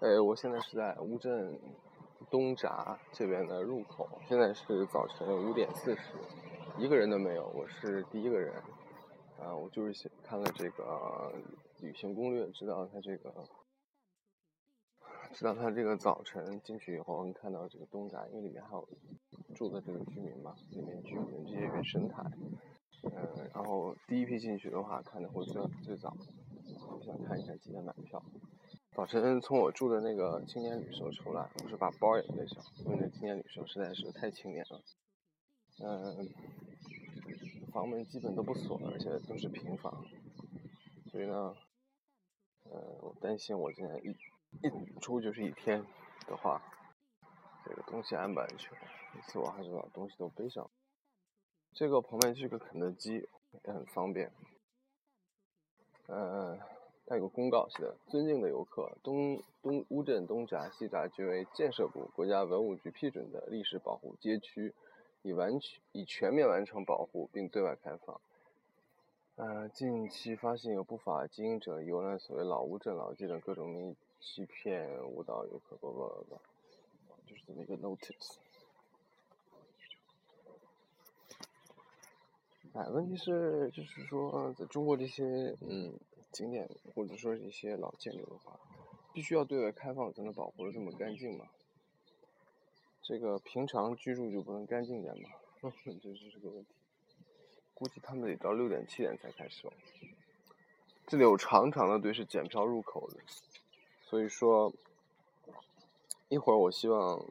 呃，我现在是在乌镇东闸这边的入口，现在是早晨五点四十，一个人都没有，我是第一个人。啊，我就是看了这个旅行攻略，知道它这个，知道它这个早晨进去以后能看到这个东闸，因为里面还有住的这个居民嘛，里面居民这些原生态。嗯，然后第一批进去的话，看的会最最早。我想看一下几点买票。早晨从我住的那个青年旅社出来，我是把包也背上，因为那青年旅社实在是太青年了。嗯，房门基本都不锁，而且都是平房，所以呢，呃，我担心我今天一一出就是一天的话，这个东西安不安全？因此我还是把东西都背上。这个旁边是个肯德基，也很方便。嗯。它有个公告写的：尊敬的游客，东东乌镇东闸西闸均为建设部、国家文物局批准的历史保护街区，已完全已全面完成保护并对外开放。呃，近期发现有不法经营者游览所谓老乌镇老街等各种名义欺骗误导游客，不不不，就是这么一个 notice。哎，问题是就是说，在中国这些嗯。景点或者说一些老建筑的话，必须要对外开放才能保护的这么干净嘛？这个平常居住就不能干净点吗？这是个问题。估计他们得到六点七点才开始。这里有长长的队是检票入口的，所以说一会儿我希望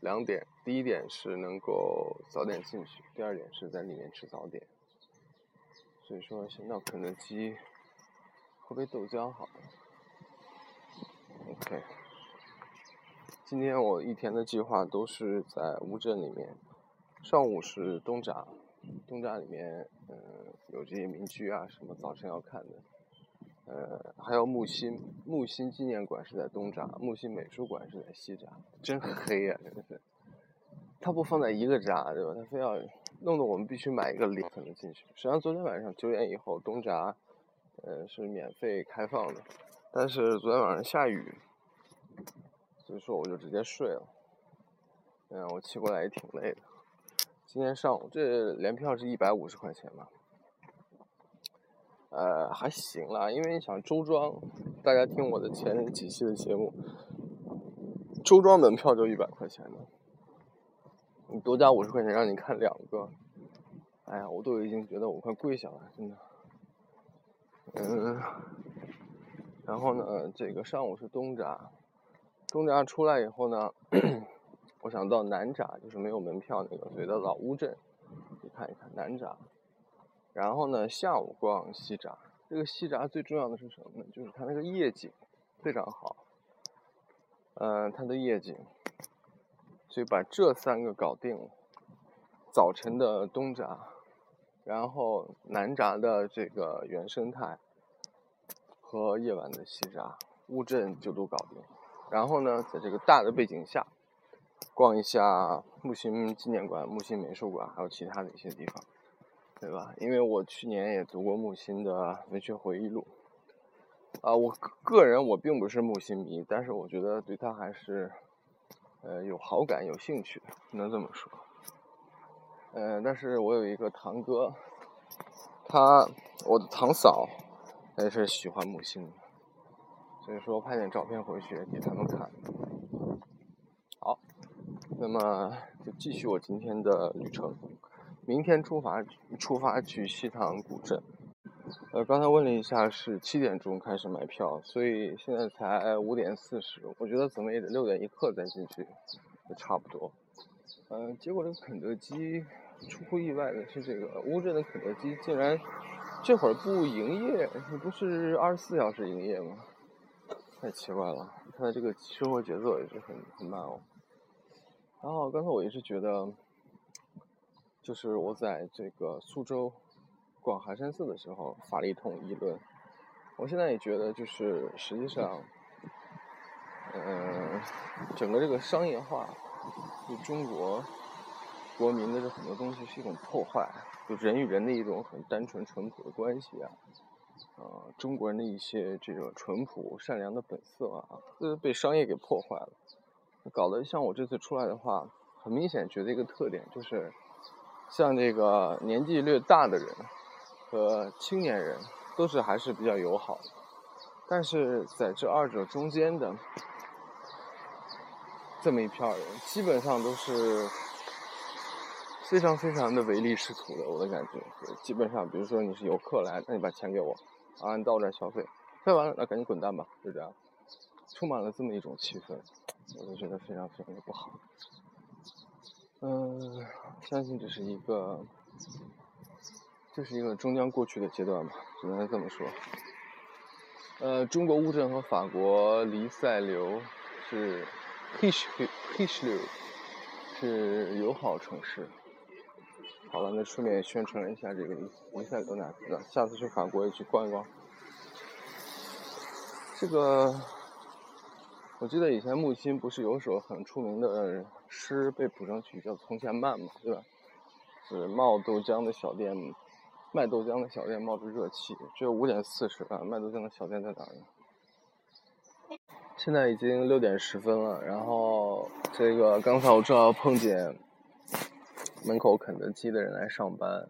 两点，第一点是能够早点进去，第二点是在里面吃早点。所以说，先到肯德基喝杯豆浆好了。OK，今天我一天的计划都是在乌镇里面。上午是东闸，东闸里面嗯有这些民居啊，什么早晨要看的。呃，还有木心，木心纪念馆是在东闸，木心美术馆是在西闸。真黑呀，真的是。他不放在一个闸，对吧？他非要。弄得我们必须买一个礼才能进去。实际上昨天晚上九点以后东闸，呃是免费开放的，但是昨天晚上下雨，所以说我就直接睡了。嗯，我骑过来也挺累的。今天上午这联票是一百五十块钱吧？呃，还行啦，因为你想周庄，大家听我的前几期的节目，周庄门票就一百块钱的。你多加五十块钱让你看两个，哎呀，我都已经觉得我快跪下了，真的。嗯，然后呢，这个上午是东闸，东闸出来以后呢，我想到南闸，就是没有门票那个，所以到老乌镇去看一看南闸。然后呢，下午逛西闸，这个西闸最重要的是什么呢？就是它那个夜景非常好，嗯，它的夜景。所以把这三个搞定了，早晨的东闸，然后南闸的这个原生态，和夜晚的西闸，乌镇就都搞定。然后呢，在这个大的背景下，逛一下木心纪念馆、木心美术馆，还有其他的一些地方，对吧？因为我去年也读过木心的文学回忆录，啊，我个人我并不是木心迷，但是我觉得对他还是。呃，有好感、有兴趣，能这么说。呃，但是我有一个堂哥，他我的堂嫂也是喜欢木心的，所以说拍点照片回去给他们看。好，那么就继续我今天的旅程，明天出发，出发去西塘古镇。呃，刚才问了一下，是七点钟开始买票，所以现在才五点四十，我觉得怎么也得六点一刻再进去，就差不多。嗯，结果这个肯德基出乎意外的是，这个乌镇的肯德基竟然这会儿不营业，你不是二十四小时营业吗？太奇怪了，它的这个生活节奏也是很很慢哦。然后刚才我一直觉得，就是我在这个苏州。逛寒山寺的时候发了一通议论，我现在也觉得就是实际上，嗯，整个这个商业化对中国国民的这很多东西是一种破坏，就人与人的一种很单纯淳朴的关系啊，呃，中国人的一些这个淳朴善良的本色啊，都被商业给破坏了，搞得像我这次出来的话，很明显觉得一个特点就是，像这个年纪略大的人和青年人都是还是比较友好的，但是在这二者中间的这么一票人，基本上都是。非常非常的唯利是图的，我的感觉，基本上，比如说你是游客来，那你把钱给我，啊，你到我这儿消费，费完了那赶紧滚蛋吧，就这样，充满了这么一种气氛，我就觉得非常非常的不好。嗯，相信这是一个，这是一个终将过去的阶段吧，只能这么说。呃，中国乌镇和法国黎塞留是 h i s h h i s h 是友好城市。好了，那顺便宣传一下这个黎塞留哪个？下次去法国也去逛一逛。这个，我记得以前木心不是有首很出名的诗被谱上去，叫《从前慢》嘛，对吧？是冒豆浆的小店，卖豆浆的小店冒着热气，只有五点四十了，卖豆浆的小店在哪儿呢？现在已经六点十分了，然后这个刚才我正好碰见。门口肯德基的人来上班，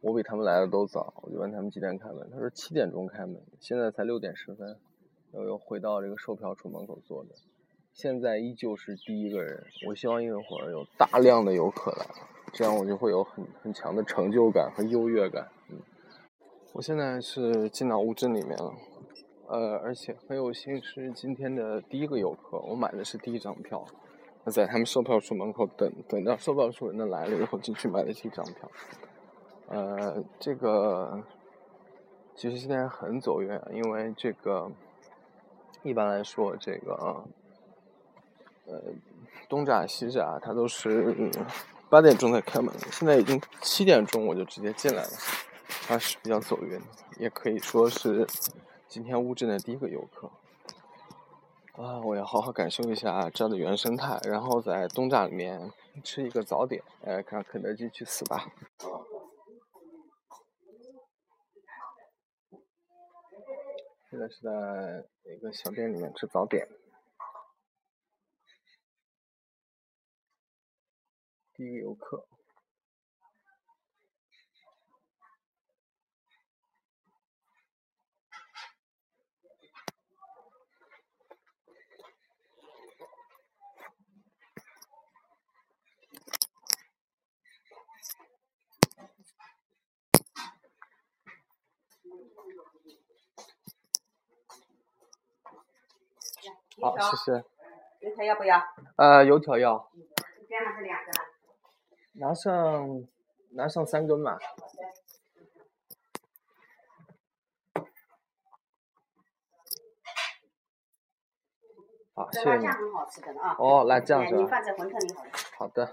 我比他们来的都早。我就问他们几点开门，他说七点钟开门。现在才六点十分，又又回到这个售票处门口坐着。现在依旧是第一个人。我希望一会儿有大量的游客来，这样我就会有很很强的成就感和优越感。嗯，我现在是进到乌镇里面了，呃，而且很有幸是今天的第一个游客，我买的是第一张票。在他们售票处门口等，等到售票处人来了以后进去买的这张票。呃，这个其实今天很走运，因为这个一般来说，这个呃东闸西闸它都是八点钟才开门，现在已经七点钟，我就直接进来了，还是比较走运，也可以说是今天乌镇的第一个游客。啊，我要好好感受一下这儿的原生态，然后在东栅里面吃一个早点，哎，看肯德基去死吧！现在是在一个小店里面吃早点，第一个游客。好，谢谢。油条要不要？呃，油条要。边上是两个。拿上，拿上三根吧。好，谢谢你。哦，辣酱是吧？你放在馄饨里好了。好的。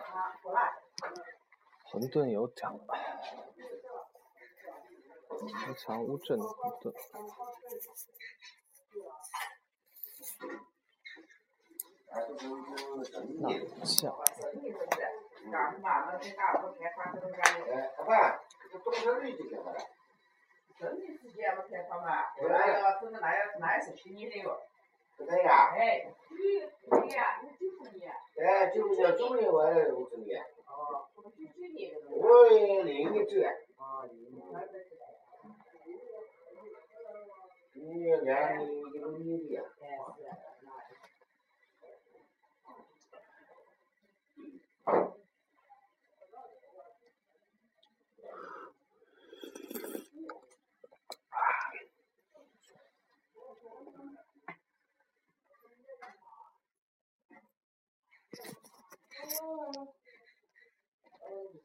馄饨油条。非常乌镇的馄饨。辣酱。真的时间没开他嘛？那要真的那要那也是听你的哟。真的呀？哎，你你呀，你九五年。哎，九五年，九五年我来乌镇的。哦，我九九年的。我零一年走的。哦，零一年。你个女的呀？哎，是。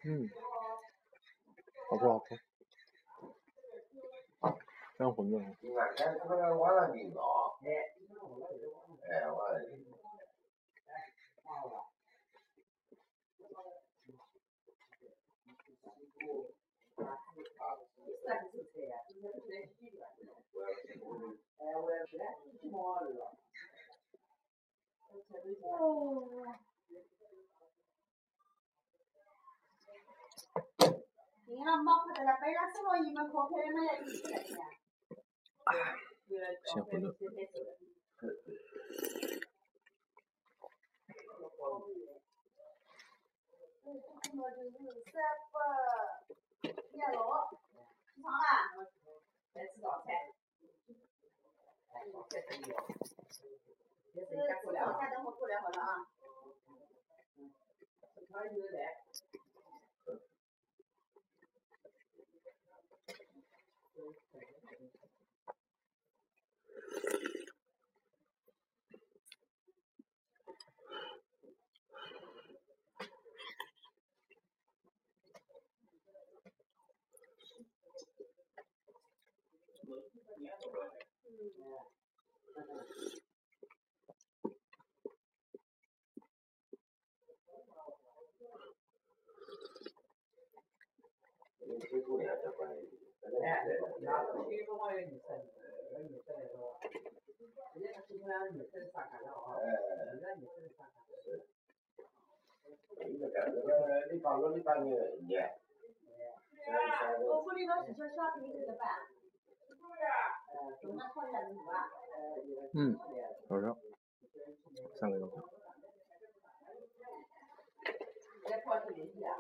嗯，好吃好吃，干馄饨。哦。那猫不在那背那什么？你们可开的嘛要进去那些。先回乐。来吃早餐。早餐等会过来好了啊。你放了你把你捏。我屋里头是叫小平怎么办？用那烤鸭子啊？嗯，好的，三个油条。再烤几个鸡啊？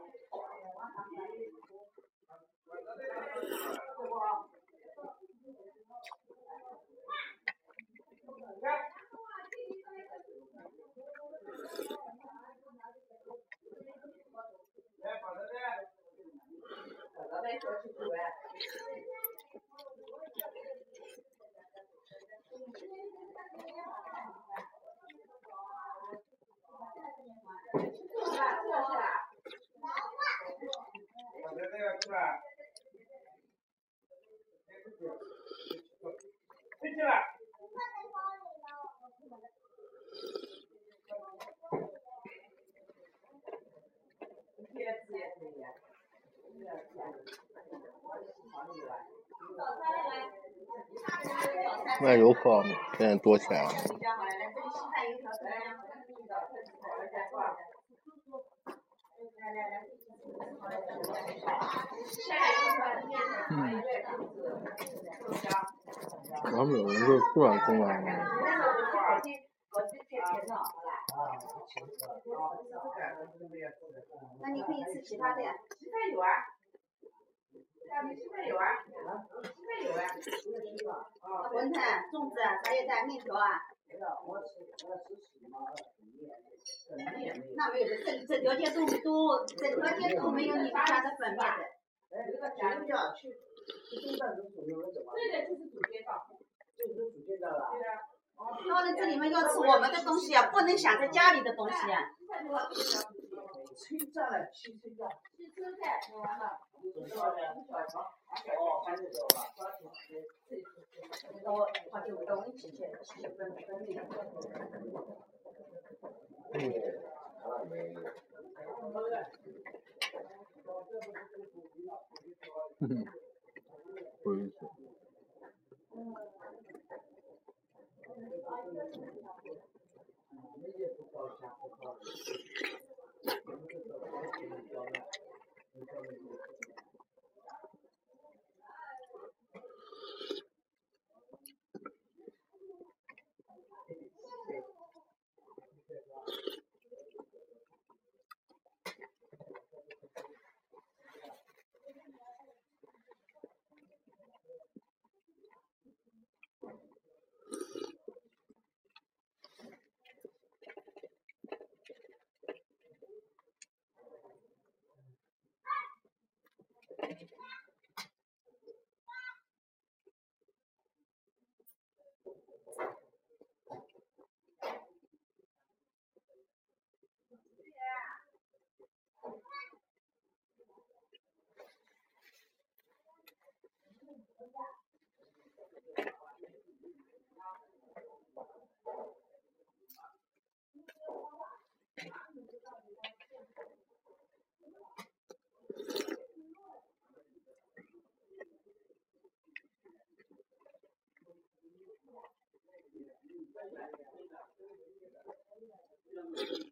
刚才说去煮哎。进去了。卖游客现在多起来了。嗯。他们有人就突然过来了。那你可以吃其他的呀。鸡饭有啊。鸡饭有啊。鸡饭有啊。馄饨、粽子、茶叶蛋、面条啊。那没有的，整整条街都都整条街都没有你们家的粉面的。对的，就是主街道。到了这里面要吃我们的东西啊，不能想着家里的东西啊。催债了，去催债。去催债，完了。哦，还是走了。我好久不到，我一起去，去分分那个。嗯，不意思。Thank you.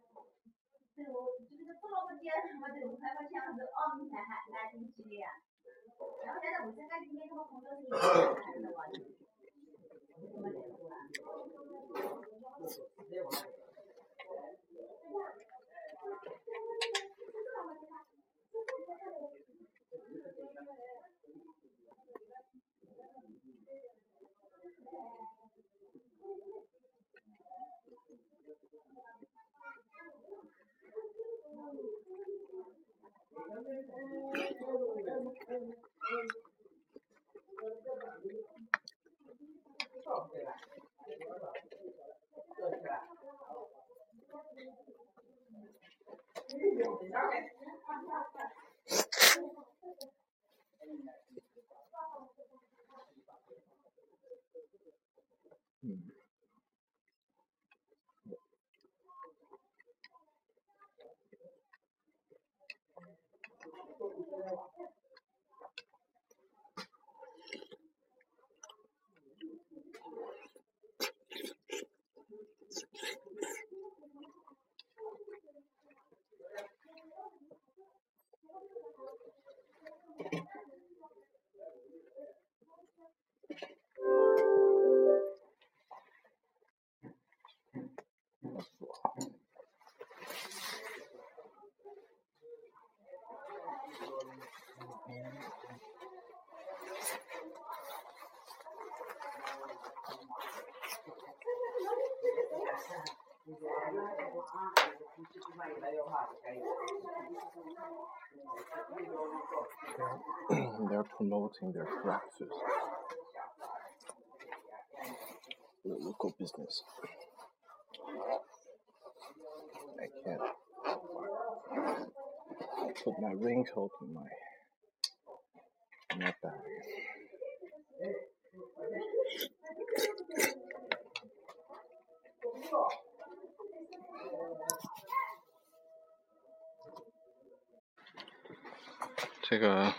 我就是个胡萝卜节什么的五块块钱，我都哦，才还还进去的呀？然后现在我现在今天什么公交车有啥子玩的，们什么点过？啊？They're promoting their practice, the local business. I can't put my raincoat in my in my bag. 这个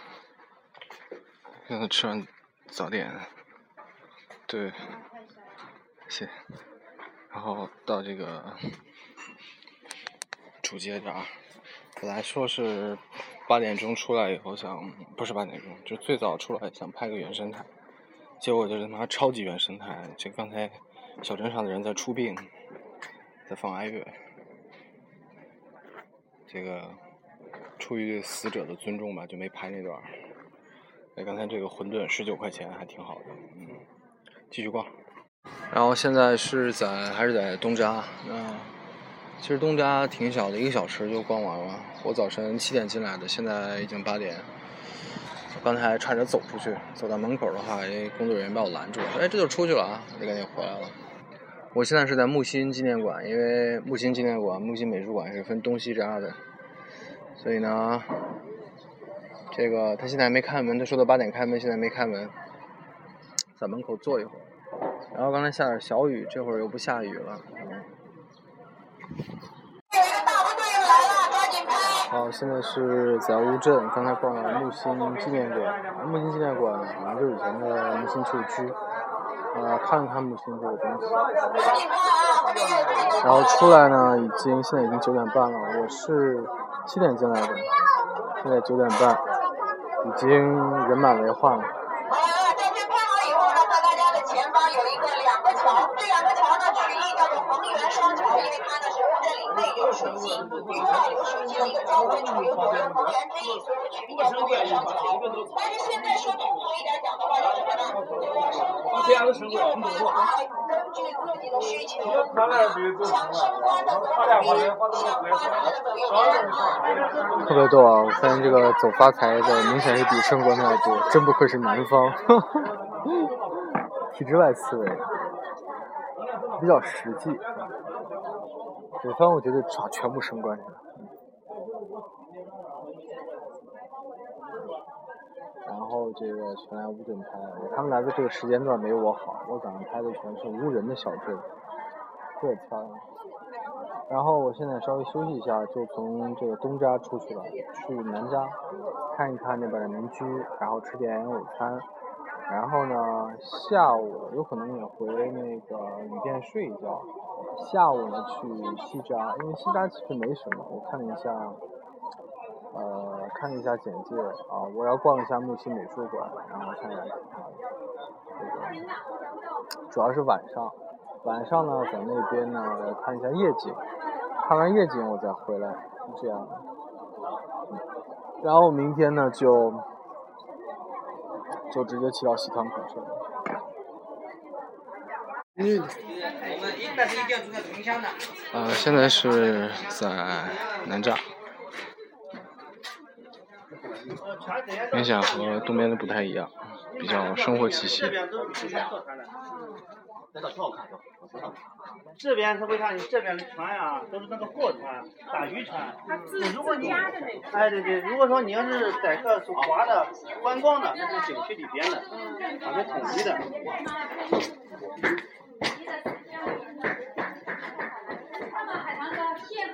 刚才吃完早点，对，谢，然后到这个主街这儿，本来说是八点钟出来以后想，不是八点钟，就最早出来想拍个原生态，结果就是他妈超级原生态，就刚才小镇上的人在出殡，在放哀乐，这个。出于对死者的尊重吧，就没拍那段。哎，刚才这个馄饨十九块钱还挺好的，嗯，继续逛。然后现在是在还是在东扎，那其实东扎挺小的，一个小时就逛完了。我早晨七点进来的，现在已经八点。刚才差点走出去，走到门口的话，因为工作人员把我拦住了。哎，这就出去了啊，就赶紧回来了。我现在是在木心纪念馆，因为木心纪念馆、木心美术馆是分东西扎的。所以呢，这个他现在还没开门，他说的八点开门，现在没开门，在门口坐一会儿。然后刚才下点小雨，这会儿又不下雨了。好，现在是在乌镇，刚才逛了木心纪念馆。木心纪念馆就是以前的木心旧居，啊，看了看木心这个东西。然后出来呢，已经现在已经九点半了，我是。七点进来的，现在九点半，已经人满为患了。好了，照片拍好以后呢，在大家的前方有一个两个桥，这两个桥呢取意叫做恒源双桥，因为它呢是乌镇林内流水系，说到流水系的一个交汇处，有恒源之意，所以说取名叫恒源双桥。但是现在说通俗一点讲的话，是什么？呢？就是生活用品啊，根据自己的需求，像升官的能力，像发财的能力。特别逗啊！我发现这个走发财的明显是比升官的要多，真不愧是南方，体制外思维，比较实际。北方我觉得全部升官去了。然后这个全来乌镇拍，他们来的这个时间段没我好，我早上拍的全是无人的小镇，这天。然后我现在稍微休息一下，就从这个东扎出去了，去南扎看一看那边的民居，然后吃点午餐。然后呢，下午有可能也回那个旅店睡一觉。下午呢去西扎，因为西扎其实没什么，我看了一下，呃，看了一下简介啊，我要逛一下木樨美术馆，然后看一下这个，主要是晚上，晚上呢在那边呢看一下夜景，看完夜景我再回来，是这样的。然后明天呢就。就直接骑到西塘口去了。你，呃，现在是在南站，明显和东边的不太一样，比较生活气息。这边他为啥？你这边的船呀，都是那个货船、打渔船。如果你哎对对，如果说你要是载客是划的、观光的，那是景区里边的，咱们统一的。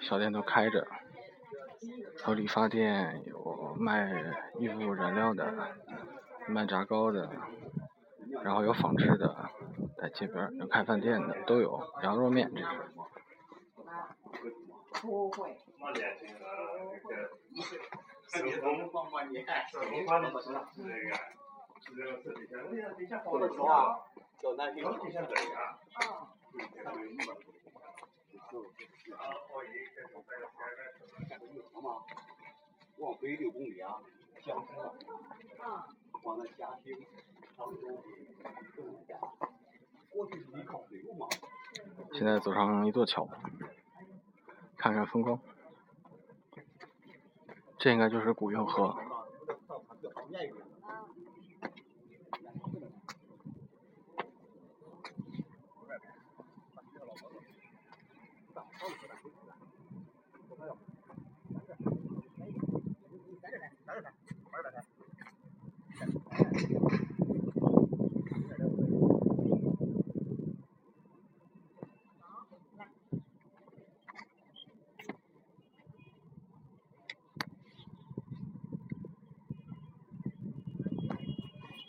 小店都开着，有理发店，有卖衣服染料的，卖炸糕的，然后有纺织的，在街边有开饭店的，都有。羊肉面这种。或者说啊，叫南京地下队啊。往北六公里啊，相隔。往那嘉兴、现在走上一座桥，看看风光。这应该就是古运河。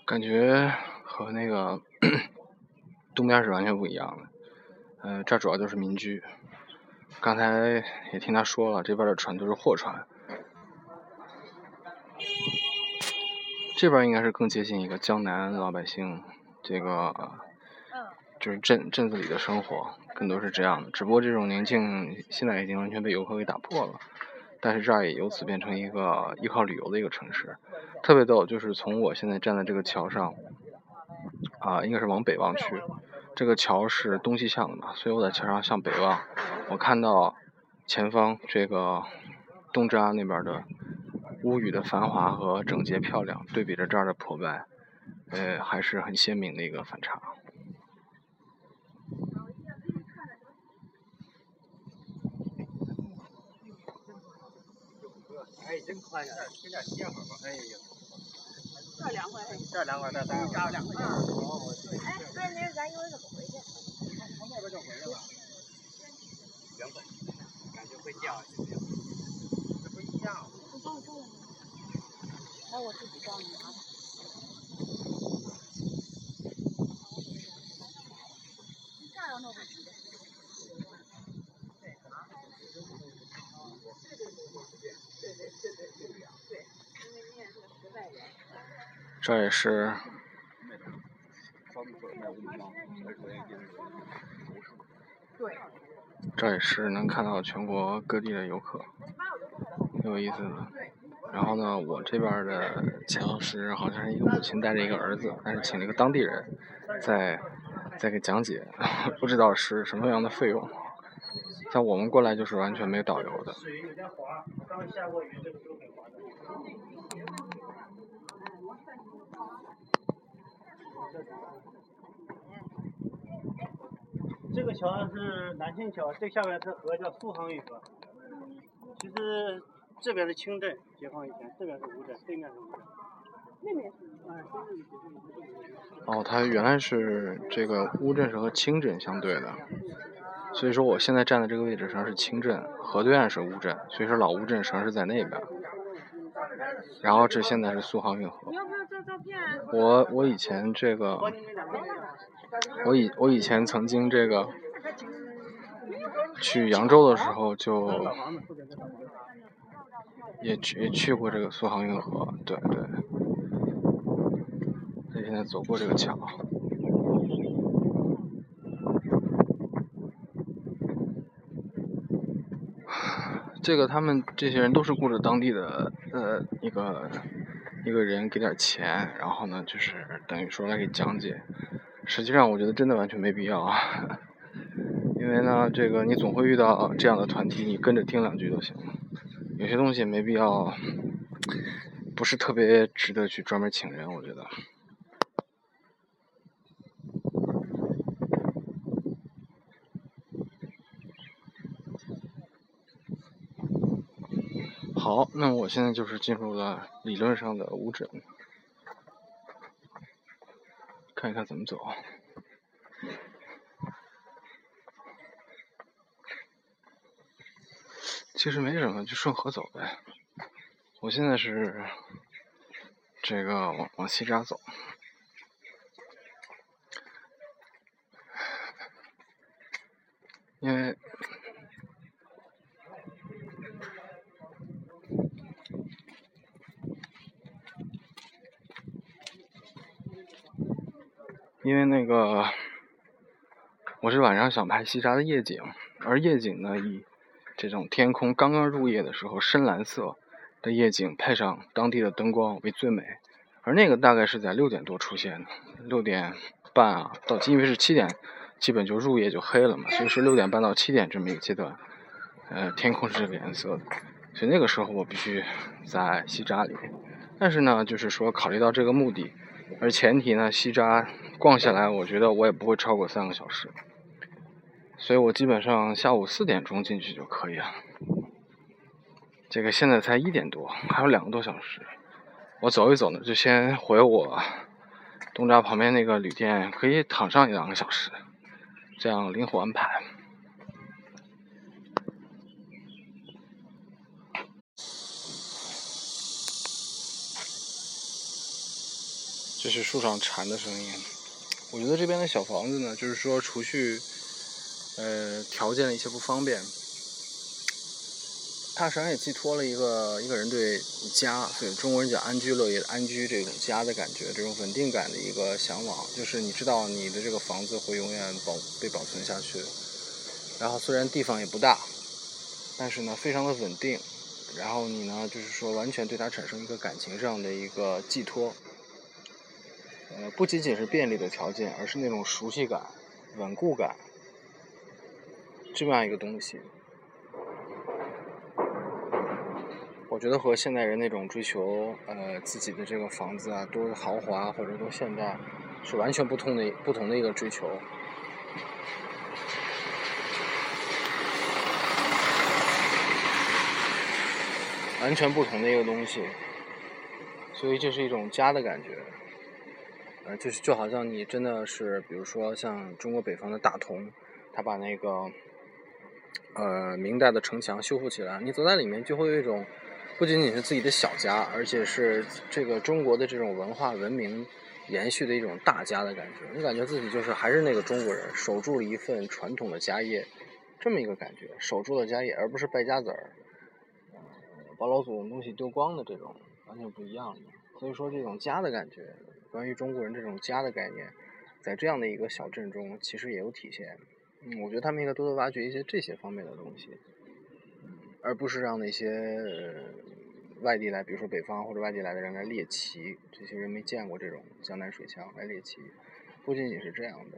感觉和那个 东边是完全不一样的，呃，这主要就是民居。刚才也听他说了，这边的船都是货船。这边应该是更接近一个江南老百姓，这个就是镇镇子里的生活，更多是这样的。只不过这种宁静现在已经完全被游客给打破了，但是这儿也由此变成一个依靠旅游的一个城市。特别逗，就是从我现在站在这个桥上，啊，应该是往北望去，这个桥是东西向的嘛，所以我在桥上向北望，我看到前方这个东扎那边的屋宇的繁华和整洁漂亮，对比着这儿的破败，呃，还是很鲜明的一个反差。哎，真宽呀！这点歇会儿吧。哎呦。这凉快，这凉快，这咱加两块钱。哎，那那咱一会儿怎么回去？从那边就回来了。凉快，感觉会掉，行不行？这不一样。你帮我照亮来，我自己照你麻烦。这样弄不行。这也是这也是能看到全国各地的游客，挺有意思的。然后呢，我这边的钱老师好像是一个母亲带着一个儿子，但是请了一个当地人在在给讲解，不知道是什么样的费用。像我们过来就是完全没导游的。水有点滑，刚下过雨，这个都很滑的。这个桥是南青桥，最下面是河叫苏杭运河。其实这边是清镇，解放以前，这边是乌镇，对面是乌镇。那边是。哦，它原来是这个乌镇是和清镇相对的。所以说我现在站的这个位置实际上是清镇，河对岸是乌镇，所以说老乌镇实际上是在那边。然后这现在是苏杭运河。我我以前这个，我以我以前曾经这个去扬州的时候就也去也去过这个苏杭运河，对对。所以现在走过这个桥。这个他们这些人都是雇着当地的呃一个一个人给点钱，然后呢就是等于说来给讲解。实际上我觉得真的完全没必要啊，因为呢这个你总会遇到这样的团体，你跟着听两句就行了。有些东西没必要，不是特别值得去专门请人，我觉得。好，那我现在就是进入了理论上的乌镇，看一看怎么走。其实没什么，就顺河走呗。我现在是这个往往西闸走，因为。因为那个，我是晚上想拍西闸的夜景，而夜景呢，以这种天空刚刚入夜的时候深蓝色的夜景，配上当地的灯光为最美。而那个大概是在六点多出现的，六点半啊，到因为是七点，基本就入夜就黑了嘛，所以说六点半到七点这么一个阶段，呃，天空是这个颜色的，所以那个时候我必须在西闸里。但是呢，就是说考虑到这个目的。而前提呢，西闸逛下来，我觉得我也不会超过三个小时，所以我基本上下午四点钟进去就可以了。这个现在才一点多，还有两个多小时，我走一走呢，就先回我东闸旁边那个旅店，可以躺上一两个小时，这样灵活安排。这是树上蝉的声音。我觉得这边的小房子呢，就是说，除去呃条件的一些不方便，它实际上也寄托了一个一个人对家，所以中国人讲安居乐业安居这种家的感觉，这种稳定感的一个向往。就是你知道你的这个房子会永远保被保存下去，然后虽然地方也不大，但是呢非常的稳定，然后你呢就是说完全对它产生一个感情上的一个寄托。不仅仅是便利的条件，而是那种熟悉感、稳固感，这么样一个东西，我觉得和现代人那种追求呃自己的这个房子啊多豪华或者多现代，是完全不同的不同的一个追求，完全不同的一个东西，所以这是一种家的感觉。就是就好像你真的是，比如说像中国北方的大同，他把那个呃明代的城墙修复起来，你走在里面就会有一种不仅仅是自己的小家，而且是这个中国的这种文化文明延续的一种大家的感觉。你感觉自己就是还是那个中国人，守住了一份传统的家业，这么一个感觉，守住了家业，而不是败家子儿，把老祖宗东西丢光的这种，完全不一样的。所以说这种家的感觉。关于中国人这种家的概念，在这样的一个小镇中，其实也有体现。嗯，我觉得他们应该多多挖掘一些这些方面的东西，而不是让那些外地来，比如说北方或者外地来的人来猎奇。这些人没见过这种江南水乡来猎奇，不仅仅是这样的。